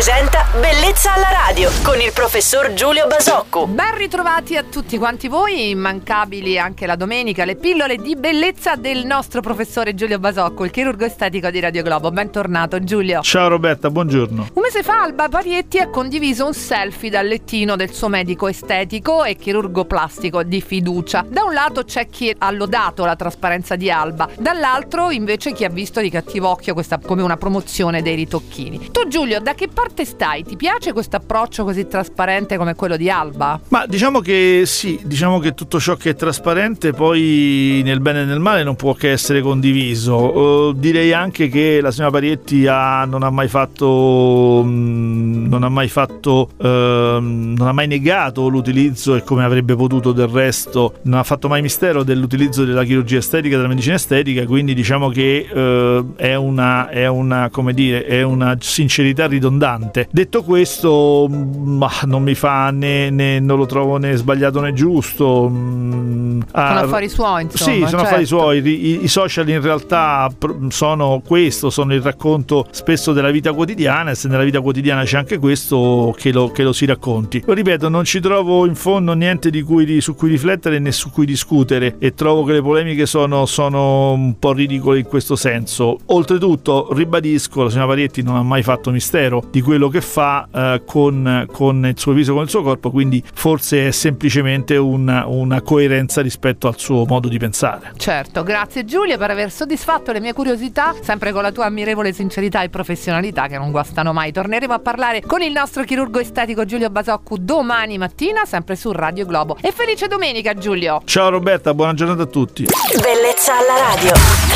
presenta Bellezza alla radio con il professor Giulio Basocco. Ben ritrovati a tutti quanti voi, immancabili anche la domenica, le pillole di bellezza del nostro professore Giulio Basocco, il chirurgo estetico di Radio Globo. Bentornato Giulio. Ciao Roberta, buongiorno. Un mese fa Alba Parietti ha condiviso un selfie dal lettino del suo medico estetico e chirurgo plastico di fiducia. Da un lato c'è chi ha lodato la trasparenza di Alba, dall'altro invece chi ha visto di cattivo occhio questa come una promozione dei ritocchini. Tu Giulio, da che parte stai? Ti piace questo approccio così trasparente come quello di Alba? Ma diciamo che sì, diciamo che tutto ciò che è trasparente poi nel bene e nel male non può che essere condiviso. Uh, direi anche che la signora Parietti ha, non ha mai fatto mm, non ha mai fatto uh, non ha mai negato l'utilizzo e come avrebbe potuto del resto non ha fatto mai mistero dell'utilizzo della chirurgia estetica della medicina estetica quindi diciamo che uh, è una è una dire è una sincerità ridondante. Detto questo, ma non mi fa né, né non lo trovo né sbagliato né giusto. Mm, sono affari suoi, insomma. Sì, sono certo. affari suoi. I, I, social in realtà sono questo, sono il racconto spesso della vita quotidiana e se nella vita quotidiana c'è anche questo che lo, che lo si racconti. Lo ripeto, non ci trovo in fondo niente di cui, su cui riflettere né su cui discutere e trovo che le polemiche sono, sono un po' ridicole in questo senso. Oltretutto, ribadisco, la signora Parietti non ha mai fatto mistero di quello che fa eh, con, con, il suo viso, con il suo corpo, quindi forse è semplicemente una, una, coerenza rispetto al suo modo di pensare. Certo, grazie Giulia per aver soddisfatto le mie curiosità, sempre con la tua ammirevole sincerità e professionalità che non guastano mai. Torneremo a parlare con il nostro chirurgo estetico Giulio Basoccu domani mattina, sempre su Radio Globo. E felice domenica Giulio! Ciao Roberta, buona giornata a tutti. Bellezza alla radio.